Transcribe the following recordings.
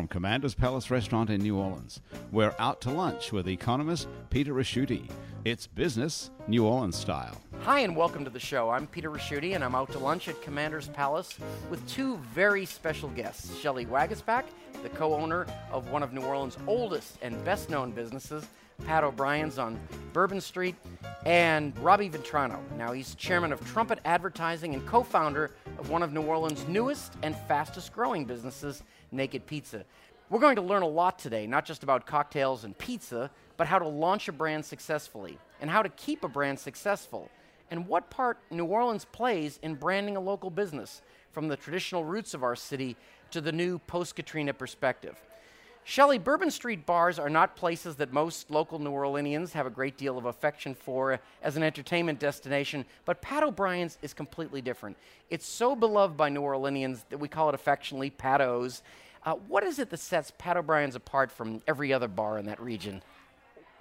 from Commander's Palace Restaurant in New Orleans. We're out to lunch with economist Peter Ricchiuti. It's business, New Orleans style. Hi, and welcome to the show. I'm Peter Ricchiuti, and I'm out to lunch at Commander's Palace with two very special guests Shelley Waguespack, the co owner of one of New Orleans' oldest and best known businesses, Pat O'Brien's on Bourbon Street, and Robbie Vitrano. Now, he's chairman of Trumpet Advertising and co founder of one of New Orleans' newest and fastest growing businesses, Naked Pizza. We're going to learn a lot today, not just about cocktails and pizza, but how to launch a brand successfully and how to keep a brand successful, and what part New Orleans plays in branding a local business from the traditional roots of our city to the new post Katrina perspective. Shelley, Bourbon Street bars are not places that most local New Orleanians have a great deal of affection for as an entertainment destination, but Pat O'Brien's is completely different. It's so beloved by New Orleanians that we call it affectionately Pat O's. Uh, what is it that sets Pat O'Brien's apart from every other bar in that region?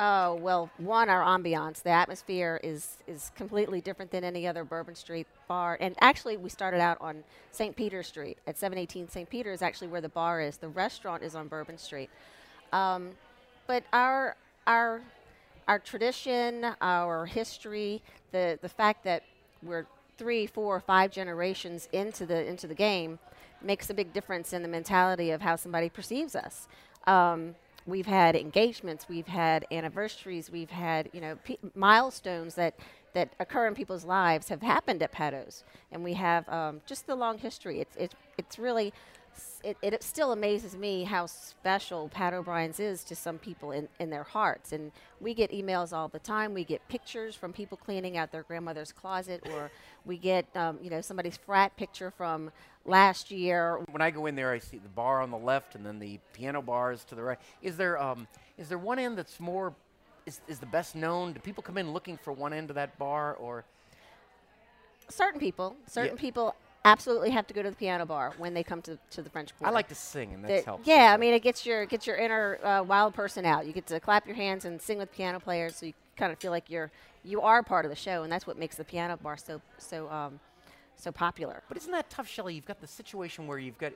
Oh well, one our ambiance, the atmosphere is is completely different than any other Bourbon Street bar. And actually, we started out on St. Peter Street at 718 St. Peter is actually where the bar is. The restaurant is on Bourbon Street. Um, but our our our tradition, our history, the the fact that we're three, four, five generations into the into the game makes a big difference in the mentality of how somebody perceives us. Um, we've had engagements, we've had anniversaries, we've had you know milestones that that occur in people's lives have happened at Pat O's, and we have um, just the long history. It's it's it's really it, it still amazes me how special Pat O'Brien's is to some people in, in their hearts. And we get emails all the time. We get pictures from people cleaning out their grandmother's closet, or we get um, you know somebody's frat picture from last year. When I go in there, I see the bar on the left and then the piano bars to the right. Is there um, is there one end that's more is, is the best known? Do people come in looking for one end of that bar or? Certain people, certain Yeah. people absolutely have to go to the piano bar when they come to, to the French Quarter. I like to sing, and The- that helps. yeah, I mean, it gets your gets your inner uh, wild person out. You get to clap your hands and sing with piano players, so you kind of feel like you're you are part of the show, and that's what makes the piano bar so so um, so popular. But isn't that tough, Shelley? You've got the situation where you've got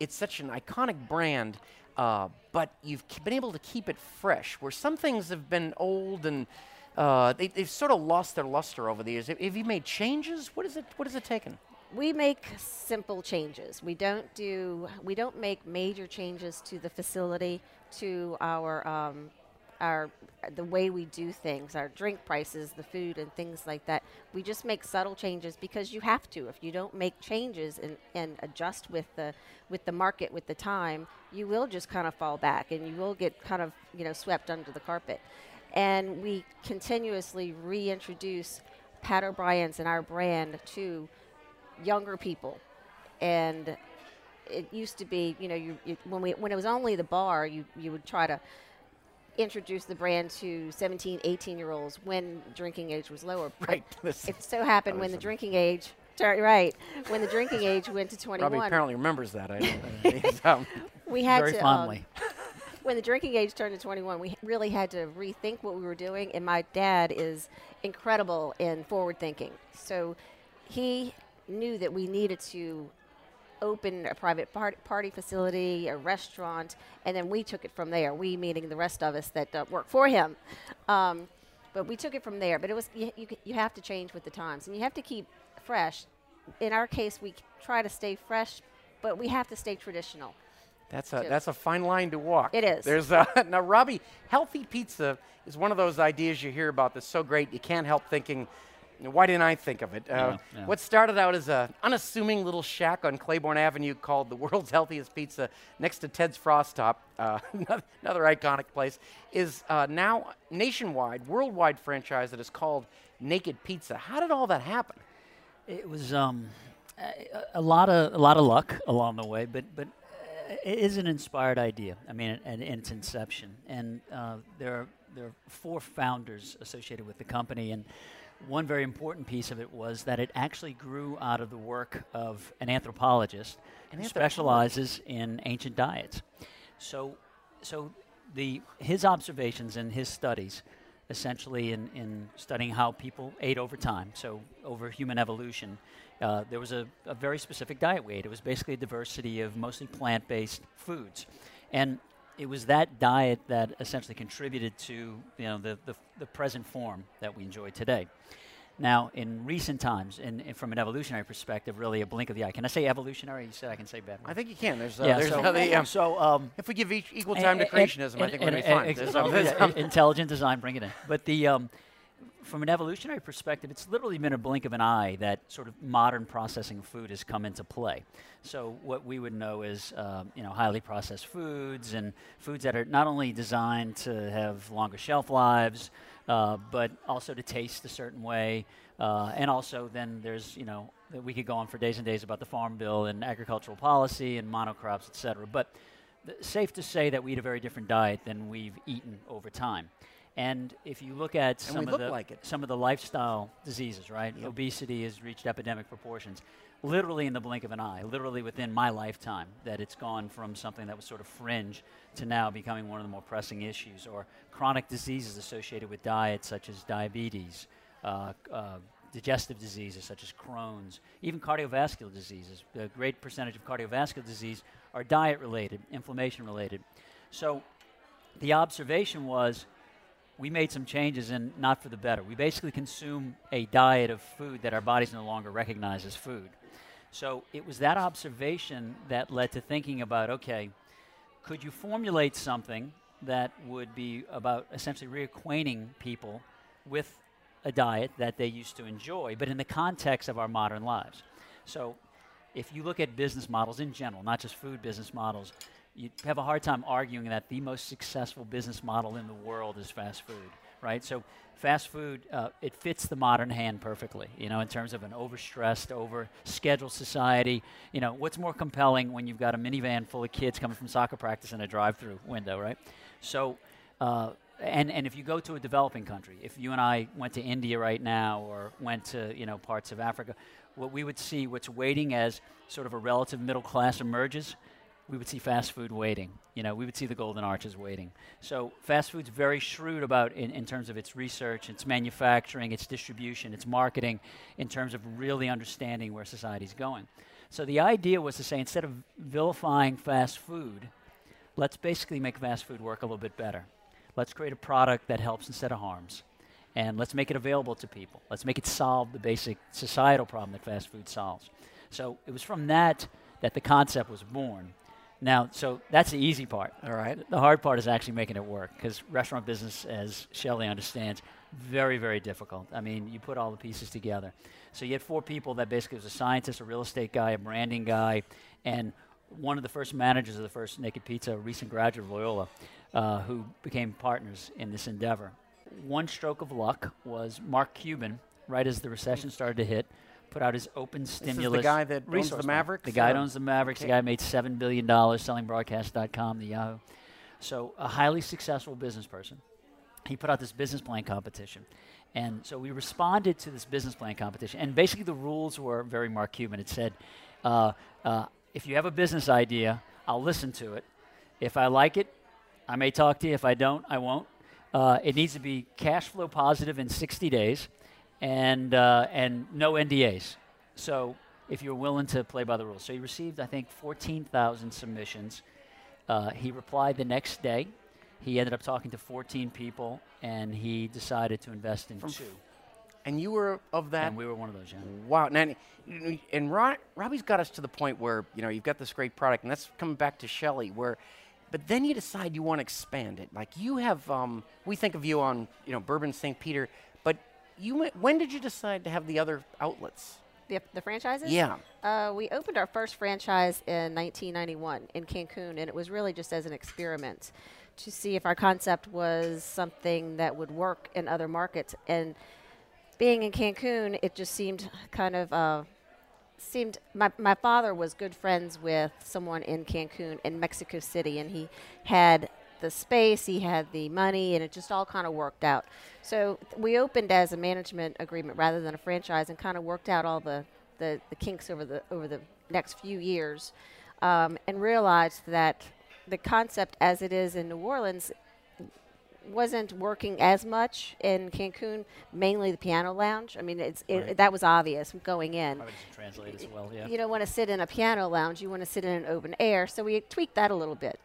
it's such an iconic brand, uh, but you've k- been able to keep it fresh. Where some things have been old and uh, they, they've sort of lost their luster over the years. Have, have you made changes? What is it? What has it taken? We make simple changes. We don't do we don't make major changes to the facility, to our um, our the way we do things, our drink prices, the food, and things like that. We just make subtle changes because you have to. If you don't make changes and, and adjust with the with the market, with the time, you will just kind of fall back, and you will get kind of you know swept under the carpet. And we continuously reintroduce Pat O'Brien's and our brand to younger people and it used to be you know you, you, when we when it was only the bar you you would try to introduce the brand to 17 18 year olds when drinking age was lower Right. It so happened when the drinking age tur- right when the drinking age went to Robbie 21 apparently remembers that. I, I, um, we had Very to um, fondly. when the drinking age turned to 21, we really had to rethink what we were doing. And my dad is incredible in forward thinking. So he knew that we needed to open a private part- party facility, a restaurant, and then we took it from there. We, meaning the rest of us that uh, work for him. Um, but we took it from there. But it was you, you, you have to change with the times, and you have to keep fresh. In our case, we try to stay fresh, but we have to stay traditional. That's a too. that's a fine line to walk. It is. There's a, now Robbie, healthy pizza is one of those ideas you hear about that's so great you can't help thinking, why didn't I think of it? Uh, Yeah, yeah. What started out as a unassuming little shack on Claiborne Avenue called the world's healthiest pizza next to Ted's Frost Top, uh, another, iconic place, is uh, now nationwide, worldwide franchise that is called Naked Pizza. How did all that happen? It was um, a, a lot of a lot of luck along the way, but but uh, it is an inspired idea. I mean, in, in its inception, and uh, there are there are four founders associated with the company, and one very important piece of it was that it actually grew out of the work of an anthropologist An who anthropologist. specializes in ancient diets. So, so the his observations and his studies essentially in, in studying how people ate over time, so over human evolution. Uh, there was a, a very specific diet we ate. It was basically a diversity of mostly plant based foods. And it was that diet that essentially contributed to you know the, the, the present form that we enjoy today. Now, in recent times, and, from an evolutionary perspective, really a blink of the eye. Can I say evolutionary? You said I can say bad. I think you can. There's, uh, yeah, there's so, um, so um, if we give each equal time to creationism, and, I think and, we're going to be fine. Intelligent design, bring it in. But the um, from an evolutionary perspective, it's literally been a blink of an eye that sort of modern processing of food has come into play. So what we would know is, um, you know, highly processed foods and foods that are not only designed to have longer shelf lives, uh, but also to taste a certain way. Uh, and also, then there's, you know, we could go on for days and days about the farm bill and agricultural policy and monocrops, et cetera. But safe to say that we eat a very different diet than we've eaten over time. And if you look at some of the like some of the lifestyle diseases, right? Yep. Obesity has reached epidemic proportions, literally in the blink of an eye, literally within my lifetime, that it's gone from something that was sort of fringe to now becoming one of the more pressing issues. Or chronic diseases associated with diet, such as diabetes, uh, uh, digestive diseases such as Crohn's, even cardiovascular diseases. A great percentage of cardiovascular disease are diet related, inflammation related. So the observation was we made some changes and not for the better. We basically consume a diet of food that our bodies no longer recognize as food. So it was that observation that led to thinking about okay, could you formulate something that would be about essentially reacquainting people with a diet that they used to enjoy, but in the context of our modern lives. So, if you look at business models in general, not just food business models, you have a hard time arguing that the most successful business model in the world is fast food, right? So, fast food uh, it fits the modern hand perfectly, you know, in terms of an overstressed, over-scheduled society. You know, what's more compelling when you've got a minivan full of kids coming from soccer practice in a drive-through window, right? So. Uh, and, and if you go to a developing country, if you and I went to India right now or went to you know parts of Africa, what we would see what's waiting as sort of a relative middle class emerges, we would see fast food waiting. You know, we would see the golden arches waiting. So fast food's very shrewd about in, in terms of its research, its manufacturing, its distribution, its marketing, in terms of really understanding where society's going. So the idea was to say instead of vilifying fast food, let's basically make fast food work a little bit better. Let's create a product that helps instead of harms. And let's make it available to people. Let's make it solve the basic societal problem that fast food solves. So it was from that that the concept was born. Now, so that's the easy part. All right. The hard part is actually making it work because restaurant business, as Shelley understands, very, very difficult. I mean, you put all the pieces together. So you had four people that basically was a scientist, a real estate guy, a branding guy, and one of the first managers of the first Naked Pizza, a recent graduate of Loyola, uh, who became partners in this endeavor. One stroke of luck was Mark Cuban, right as the recession started to hit, put out his open stimulus. the guy that owns the Mavericks. The guy that owns the Mavericks. Okay. The guy made seven billion dollars selling Broadcast.com, the Yahoo. So a highly successful business person. He put out this business plan competition. And so we responded to this business plan competition. And basically, the rules were very Mark Cuban. It said, uh, uh, if you have a business idea, I'll listen to it. If I like it, I may talk to you. If I don't, I won't. Uh, it needs to be cash flow positive in 60 days and, uh, and no NDAs. So if you're willing to play by the rules. So he received, I think, 14,000 submissions. Uh, he replied the next day. He ended up talking to 14 people, and he decided to invest in From two. And you were of that. And we were one of those. Yeah. Wow. And Ron, Robbie's got us to the point where you know you've got this great product, and that's coming back to Shelley, where, but then you decide you want to expand it. Like you have, um, we think of you on you know Bourbon St. Peter, but you went, when did you decide to have the other outlets? The, the franchises? Yeah. Uh, we opened our first franchise in 1991 in Cancun, and it was really just as an experiment to see if our concept was something that would work in other markets. And being in Cancun, it just seemed kind of uh, seemed. My my father was good friends with someone in Cancun in Mexico City, and he had the space, he had the money, and it just all kind of worked out. So we opened as a management agreement rather than a franchise, and kind of worked out all the, the, the kinks over the over the next few years, um, and realized that the concept as it is in New Orleans wasn't working as much in Cancun, mainly the piano lounge. I mean, it's it, Right. that was obvious going in. Translate as well, yeah. You don't want to sit in a piano lounge. You want to sit in an open air. So we tweaked that a little bit.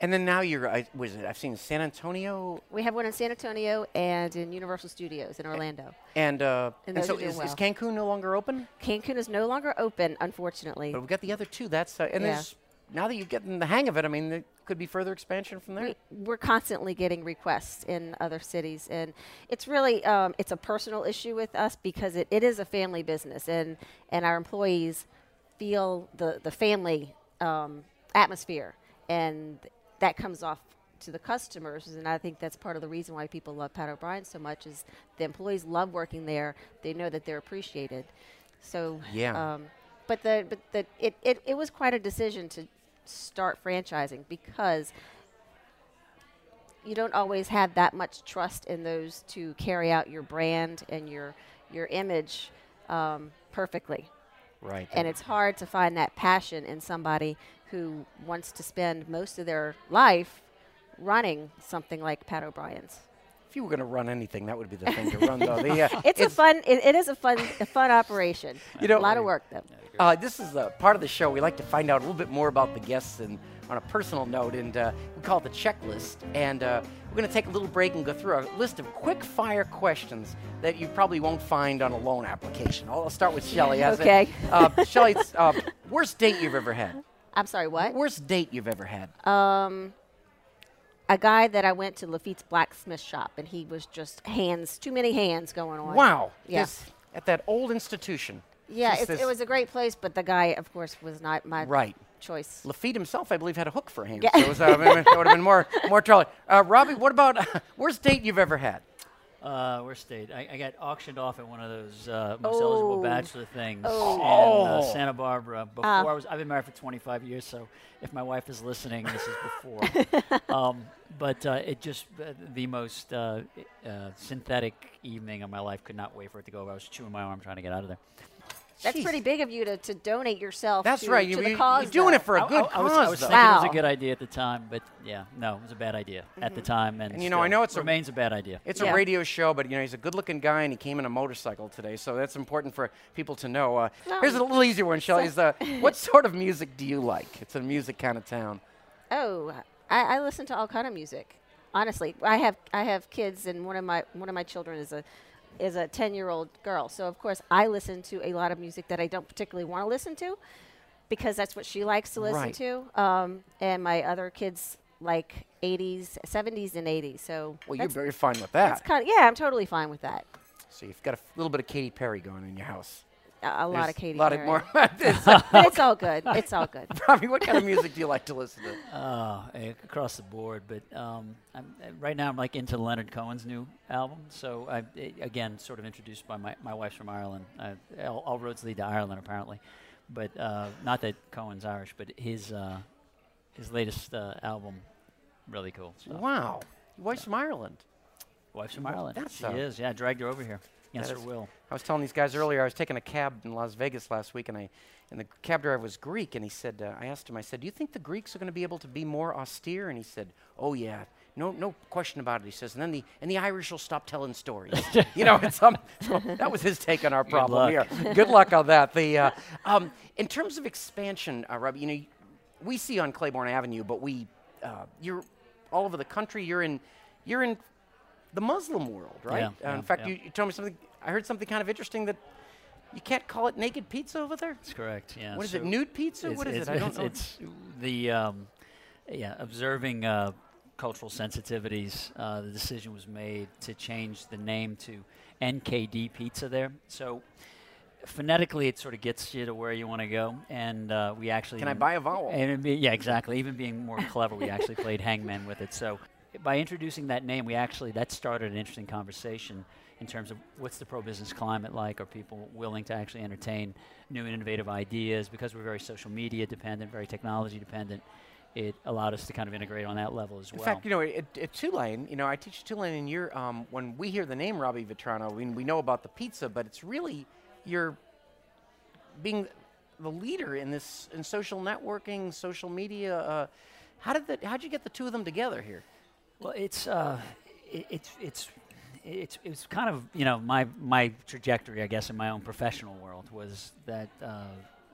And then now you're, I, was it, I've seen San Antonio We have one in San Antonio and in Universal Studios in Orlando. and, uh, And and so are doing is, is. Cancun no longer open? Cancun is no longer open, unfortunately. But we've got the other two. That's, uh, and Yeah. there's, now that you're getting the hang of it, I mean, there could be further expansion from there. we, we're constantly getting requests in other cities and it's really um, it's a personal issue with us because it, it is a family business and and our employees feel the the family um, atmosphere and that comes off to the customers and i think that's part of the reason why people love pat o'brien so much is the employees love working there they know that they're appreciated so Yeah. um, but the but the it, it, it was quite a decision to start franchising because you don't always have that much trust in those to carry out your brand and your your image um, perfectly. Right. And it's hard to find that passion in somebody who wants to spend most of their life running something like Pat O'Brien's. if you were going to run anything, that would be the thing to run, though. The, uh, It's, a fun. It, it is a fun, a fun operation. You know- a lot of work though. Uh, this is the part of the show we like to find out a little bit more about the guests and on a personal note, and uh, we call it the checklist. And uh, we're going to take a little break and go through a list of quick fire questions that you probably won't find on a loan application. I'll, I'll start with Shelly. Okay. Uh, Shelly, uh, worst date you've ever had? I'm sorry. What? Worst date you've ever had? Um, a guy that I went to Lafitte's blacksmith shop, and he was just hands, too many hands going on. Wow. Yeah. At that old institution. Yeah, Just it was a great place, but the guy, of course, was not my Right. choice. Lafitte himself, I believe, had a hook for him, Yeah. So it, was, uh, it would have been more, more trouble. Uh, Robbie, what about worst date you've ever had? Uh, where state? I, I got auctioned off at one of those uh, most eligible Oh. bachelor things in Oh. uh, Santa Barbara. Before Ah. I was, I've been married for 25 years, so if my wife is listening, this is before. um, but uh, it just uh, the most uh, uh, synthetic evening of my life. Could not wait for it to go. I was chewing my arm trying to get out of there. That's Jeez. pretty big of you to, to donate yourself. That's to, right. To You, the you, cause you're doing though. it for a good I, I was, cause, I was though. thinking it was a good idea at the time, but yeah, no, it was a bad idea at the time, and, And, you know, I know it's a- remains a bad idea. It's Yeah. a radio show, but you know he's a good-looking guy, and he came in a motorcycle today, so that's important for people to know. Uh, No. Here's a little easier one, Shelley. Is, uh, what sort of music do you like? It's a music kind of town. Oh, I, I listen to all kind of music. Honestly, I have I have kids, and one of my one of my children is a is a ten year old girl. So of course, I listen to a lot of music that I don't particularly want to listen to, because that's what she likes to listen Right. to. Um, and my other kids like 80s, 70s, and 80s. So Well, you're very fine with that. kind of yeah. I'm totally fine with that. So you've got a f- little bit of Katy Perry going in your house. A, a lot of Katy A lot Perry. of more. It's, but it's all good. It's all good. Robbie, what kind of music do you like to listen to? Uh, eh, across the board, but um, I'm, uh, right now I'm like into Leonard Cohen's new album. So I, eh, again, sort of introduced by my, my wife's from Ireland. Uh, all, all roads lead to Ireland, apparently. But uh, not that Cohen's Irish, but his uh, his latest uh, album, really cool. So Wow, your wife's from Ireland. wife's from Ireland. That's, she uh, is. Yeah, I dragged her over here against that will. I was telling these guys earlier. I was taking a cab in Las Vegas last week, and I and the cab driver was Greek, and he said, uh, I asked him, I said, do you think the Greeks are going to be able to be more austere? And he said, Oh yeah, no no question about it. He says, and then the and the Irish will stop telling stories. you know, it's um, so that was his take on our problem luck. here. Good luck on that. The uh, um, in terms of expansion, uh, Robbie, you know, we see on Claiborne Avenue, but we uh, you're all over the country. You're in you're in the Muslim world, right? Yeah, Uh, yeah, in fact, yeah. you, you told me something. I heard something kind of interesting that you can't call it naked pizza over there. That's correct. Yeah. What is it? Nude pizza? What is it? I don't it's, know. It's the um, yeah observing uh, cultural sensitivities. Uh, the decision was made to change the name to NKD Pizza there. So phonetically, it sort of gets you to where you want to go, and uh, we actually Can I buy a vowel? and be- yeah, exactly. Even being more clever, we actually played hangman with it. So by introducing that name, we actually that started an interesting conversation in terms of what's the pro-business climate like? Are people willing to actually entertain new and innovative ideas? Because we're very social media dependent, very technology dependent. It allowed us to kind of integrate on that level as In well. In fact, you know, at, at Tulane, you know, I teach at Tulane, and you're um, when we hear the name Robbie Vitrano, we, we know about the pizza, but it's really you're being the leader in this in social networking, social media. Uh, how did that? How'd you get the two of them together here? Well, it's uh, it, it's it's it's kind of you know my my trajectory, I guess, in my own professional world was that uh,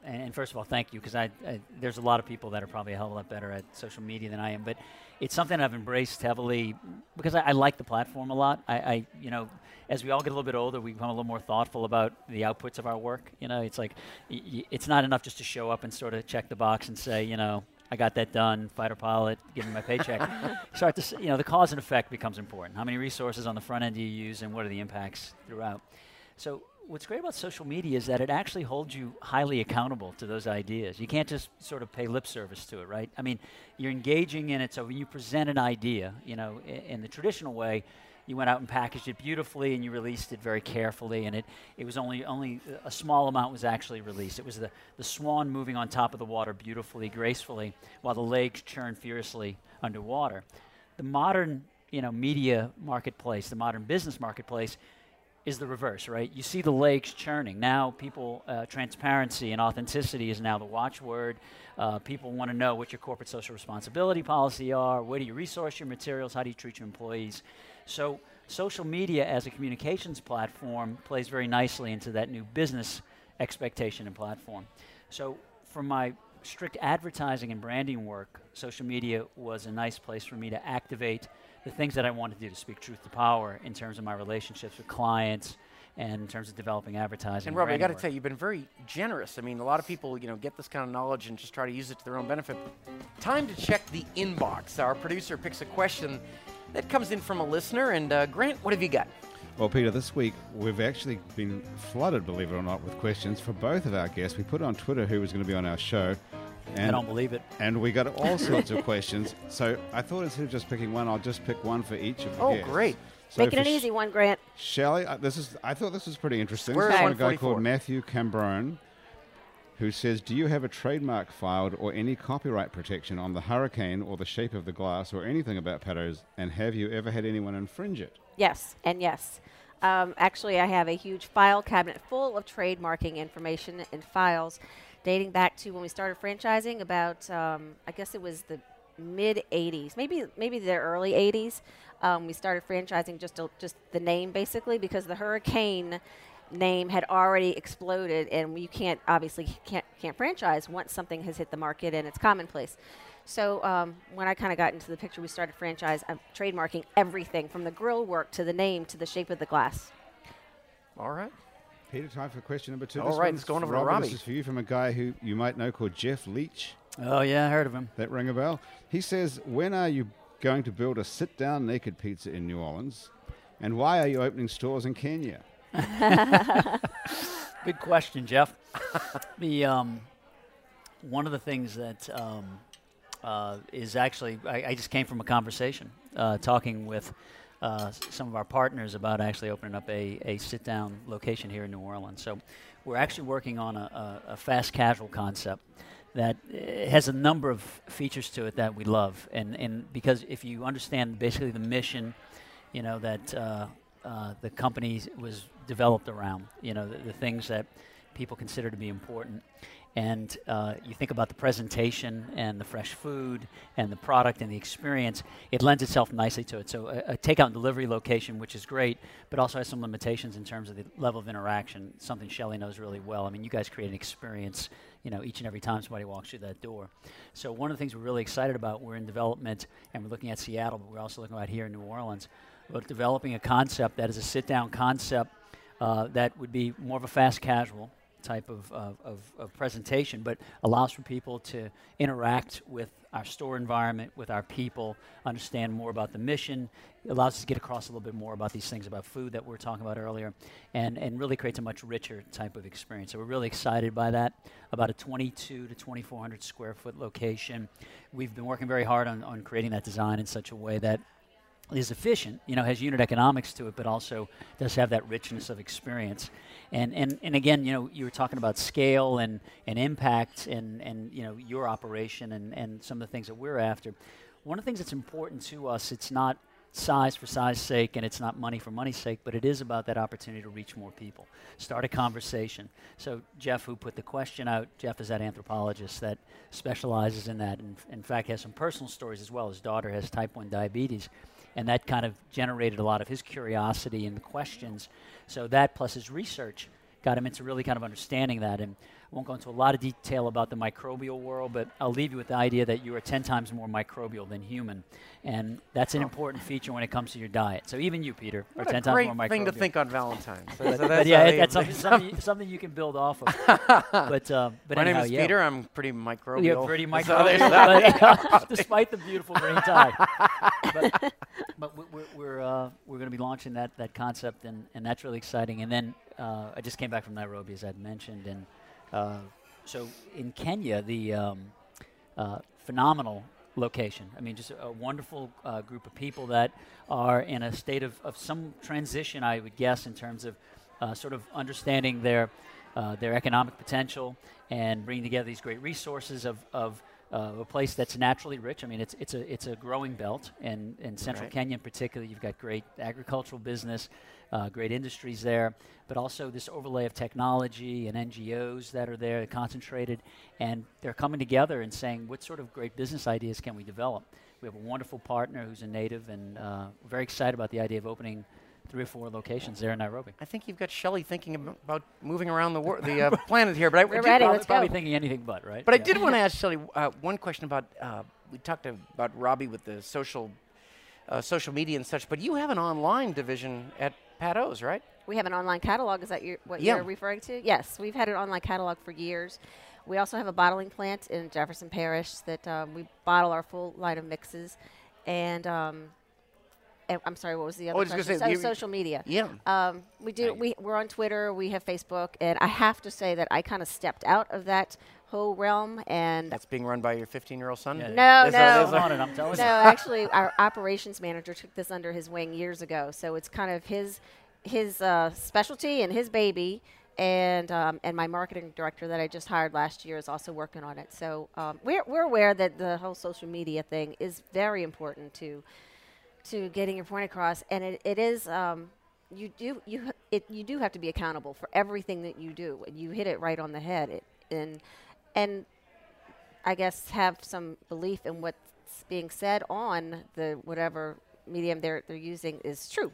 and, and first of all, thank you because I, I, there's a lot of people that are probably a hell of a lot better at social media than I am, but it's something I've embraced heavily because I, I like the platform a lot. I, I, you know, as we all get a little bit older, we become a little more thoughtful about the outputs of our work. You know, it's like y- y- it's not enough just to show up and sort of check the box and say, you know, I got that done, fighter pilot, give me my paycheck. Start to, you know, the cause and effect becomes important. How many resources on the front end do you use, and what are the impacts throughout? So what's great about social media is that it actually holds you highly accountable to those ideas. You can't just sort of pay lip service to it, right? I mean, you're engaging in it. So when you present an idea, you know, in, in the traditional way, you went out and packaged it beautifully and you released it very carefully and it, it was only only a small amount was actually released it was the, the swan moving on top of the water beautifully gracefully while the legs churned furiously underwater the modern you know media marketplace the modern business marketplace is the reverse, right? You see the lakes churning. Now, people, uh, transparency and authenticity is now the watchword. Uh, people want to know what your corporate social responsibility policy are. Where do you resource your materials? How do you treat your employees? So, social media as a communications platform plays very nicely into that new business expectation and platform. So, from my strict advertising and branding work, social media was a nice place for me to activate the things that I wanted to do to speak truth to power in terms of my relationships with clients and in terms of developing advertising. And Robert, I got to tell you, you've been very generous. I mean, a lot of people, you know, get this kind of knowledge and just try to use it to their own benefit. Time to check the inbox. Our producer picks a question that comes in from a listener. And uh, Grant, what have you got? Well, Peter, this week we've actually been flooded, believe it or not, with questions for both of our guests. We put on Twitter who was going to be on our show. And, I don't believe it. And we got all sorts of questions. So I thought instead of just picking one, I'll just pick one for each of the Oh, guests. great. So Making for an easy one, Grant. Shelley, uh, this is. I thought this was pretty interesting. Where's this is from a guy 144? called Matthew Cambrone, who says, "Do you have a trademark filed or any copyright protection on the hurricane or the shape of the glass or anything about Pat O's? And have you ever had anyone infringe it?" Yes, and yes. Um, actually, I have a huge file cabinet full of trademarking information and files dating back to when we started franchising about, um, I guess it was the mid 80s, maybe maybe the early 80s. Um, we started franchising just to, just the name basically because the hurricane name had already exploded, and you can't obviously can't can't franchise once something has hit the market and it's commonplace. So um, when I kind of got into the picture, we started franchise. I'm trademarking everything from the grill work to the name to the shape of the glass. All right. Peter, time for question number two. All This right, it's going over to Robbie. This is for you from a guy who you might know called Jeff Leach. Oh, yeah, I heard of him. That ring a bell? He says, "When are you going to build a sit-down naked pizza in New Orleans? And why are you opening stores in Kenya?" Good question, Jeff. the um, one of the things that um, uh, is actually I, I just came from a conversation uh, talking with uh, some of our partners about actually opening up a, a sit down location here in New Orleans. So we're actually working on a, a, a fast casual concept that uh, has a number of features to it that we love, and and because if you understand basically the mission, you know that uh, uh, the company was developed around, you know the, the things that people consider to be important, and uh, you think about the presentation and the fresh food and the product and the experience, it lends itself nicely to it. So a, a takeout and delivery location, which is great, but also has some limitations in terms of the level of interaction. Something Shelly knows really well. I mean, you guys create an experience, you know, each and every time somebody walks through that door. So one of the things we're really excited about, we're in development, and we're looking at Seattle, but we're also looking about here in New Orleans, about developing a concept that is a sit-down concept uh, that would be more of a fast casual type of, of, of, of presentation, but allows for people to interact with our store environment, with our people, understand more about the mission. It allows us to get across a little bit more about these things about food that we were talking about earlier, and, and really creates a much richer type of experience. So we're really excited by that. About a 22 to 2,400 square foot location. We've been working very hard on, on creating that design in such a way that is efficient, you know, has unit economics to it, but also does have that richness of experience. And, and, and again, you know, you were talking about scale and, and impact and, and, you know, your operation and, and some of the things that we're after. One of the things that's important to us, it's not size for size sake and it's not money for money's sake, but it is about that opportunity to reach more people, start a conversation. So Jeff, who put the question out, Jeff is that anthropologist that specializes in that, and in fact has some personal stories as well. His daughter has type 1 diabetes, and that kind of generated a lot of his curiosity and the questions. So that plus his research got him into really kind of understanding that. And won't go into a lot of detail about the microbial world, but I'll leave you with the idea that you are 10 times more microbial than human. And that's an important feature when it comes to your diet. So even you, Peter, are 10 times more microbial. great thing to think on Valentine's. So- But, so but that's yeah, that's something, something, something you can build off of. but uh, but My name is yeah. Peter. I'm pretty microbial. You're pretty microbial, but, uh, despite the beautiful green tie. but but we- we're we're, uh, we're going to be launching that, that concept, and, and that's really exciting. And then uh, I just came back from Nairobi, as I'd mentioned, and so in Kenya, the um, uh, phenomenal location. I mean, just a, a wonderful uh, group of people that are in a state of, of some transition, I would guess, in terms of uh, sort of understanding their uh, their economic potential and bringing together these great resources of, of uh, a place that's naturally rich. I mean, it's it's a it's a growing belt, and in central Right. Kenya in particular, you've got great agricultural business, uh, great industries there, but also this overlay of technology and NGOs that are there concentrated, and they're coming together and saying, what sort of great business ideas can we develop? We have a wonderful partner who's a native, and uh, we're very excited about the idea of opening three or four locations there in Nairobi. I think you've got Shelley thinking ab- about moving around the wor- the uh, planet here. But I We're ready. Probably, let's probably go. thinking anything but, right? But I did want to ask Shelley uh, one question about. Uh, we talked about Robbie with the social, uh, social media and such. But you have an online division at Pat O's, right? We have an online catalog. Is that your, what Yeah. you're referring to? Yes, we've had an online catalog for years. We also have a bottling plant in Jefferson Parish that um, we bottle our full line of mixes. And, um, and I'm sorry, what was the other I was gonna question? say, So you- social media. Yeah. Um, we do. We, we're on Twitter. We have Facebook, and I have to say that I kind of stepped out of that whole realm. And That's being run by your 15-year-old son. Yeah. No, Is no. is on it, I'm telling no, you. actually, our operations manager took this under his wing years ago. So it's kind of his his uh, specialty and his baby. And um, and my marketing director that I just hired last year is also working on it. So um, we're we're aware that the whole social media thing is very important to to getting your point across, and it, it is. Um, you do you it you do have to be accountable for everything that you do. You hit it right on the head, it, and and I guess have some belief in what's being said on the whatever medium they're they're using is true.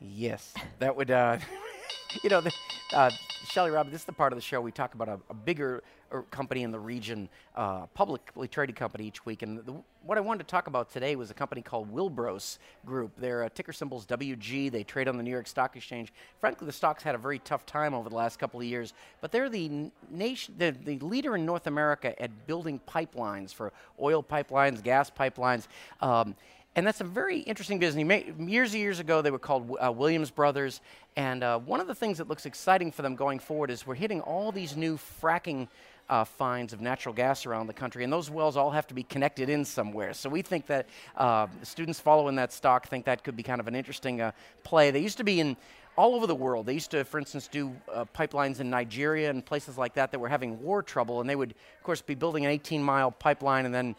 Yes, that would. Uh, you know, the, uh, Shelley Robbie, this is the part of the show we talk about a, a bigger uh, company in the region, uh, publicly traded company each week. And the, what I wanted to talk about today was a company called Willbros Group. Their uh, ticker symbol's WG. They trade on the New York Stock Exchange. Frankly, the stock's had a very tough time over the last couple of years, but they're the nation, the, the leader in North America at building pipelines for oil pipelines, gas pipelines. Um, and that's a very interesting business. Years and years ago, they were called uh, Williams Brothers. And uh, one of the things that looks exciting for them going forward is we're hitting all these new fracking uh, finds of natural gas around the country, and those wells all have to be connected in somewhere. So we think that uh, students following that stock think that could be kind of an interesting uh, play. They used to be in all over the world. They used to, for instance, do uh, pipelines in Nigeria and places like that that were having war trouble, and they would, of course, be building an 18-mile pipeline and then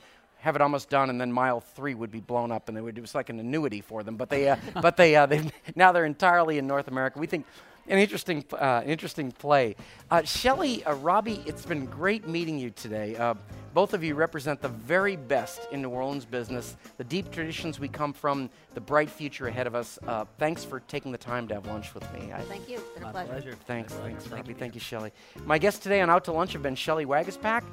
have it almost done, and then mile three would be blown up, and they would, it was like an annuity for them. But they, uh, but they, uh, they now they're entirely in North America. We think an interesting, uh, interesting play. Uh, Shelley, uh, Robbie, it's been great meeting you today. Uh, both of you represent the very best in New Orleans business, the deep traditions we come from, the bright future ahead of us. Uh, thanks for taking the time to have lunch with me. I, Thank you. It's been a pleasure. pleasure. Thanks, pleasure. thanks, Thank Robbie. you, Thank you, Shelley. My guests today on Out to Lunch have been Shelley Waguespack,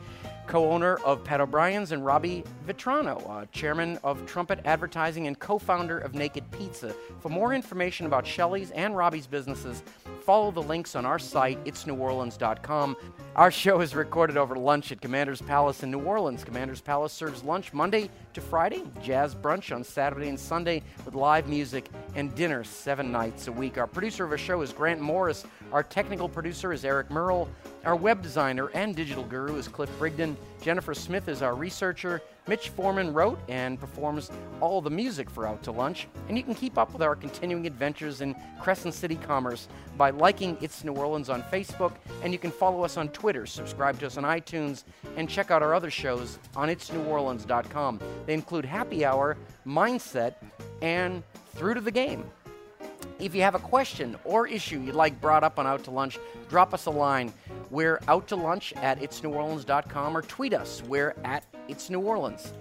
co-owner of Pat O'Brien's, and Robbie Vitrano, uh, chairman of Trumpet Advertising and co-founder of Naked Pizza. For more information about Shelley's and Robbie's businesses, follow the links on our site, itsneworleans.com. Our show is recorded over lunch at Commander's Palace in New Orleans. Commander's Palace serves lunch Monday to Friday, jazz brunch on Saturday and Sunday with live music and dinner seven nights a week. Our producer of a show is Grant Morris. Our technical producer is Eric Merle. Our web designer and digital guru is Cliff Brigden. Jennifer Smith is our researcher. Mitch Foreman wrote and performs all the music for Out to Lunch. And you can keep up with our continuing adventures in Crescent City commerce by liking It's New Orleans on Facebook. And you can follow us on Twitter, subscribe to us on iTunes, and check out our other shows on itsneworleans.com. They include Happy Hour, Mindset, and Through to the Game. If you have a question or issue you'd like brought up on Out to Lunch, drop us a line. We're out to lunch at itsneworleans.com or tweet us. We're at It's New Orleans.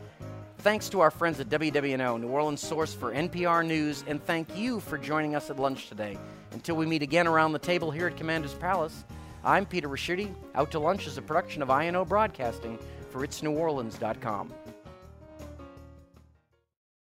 Thanks to our friends at WWNO, New Orleans source for NPR News, and thank you for joining us at lunch today. Until we meet again around the table here at Commander's Palace, I'm Peter Ricchiuti. Out to Lunch is a production of INO Broadcasting for itsneworleans.com.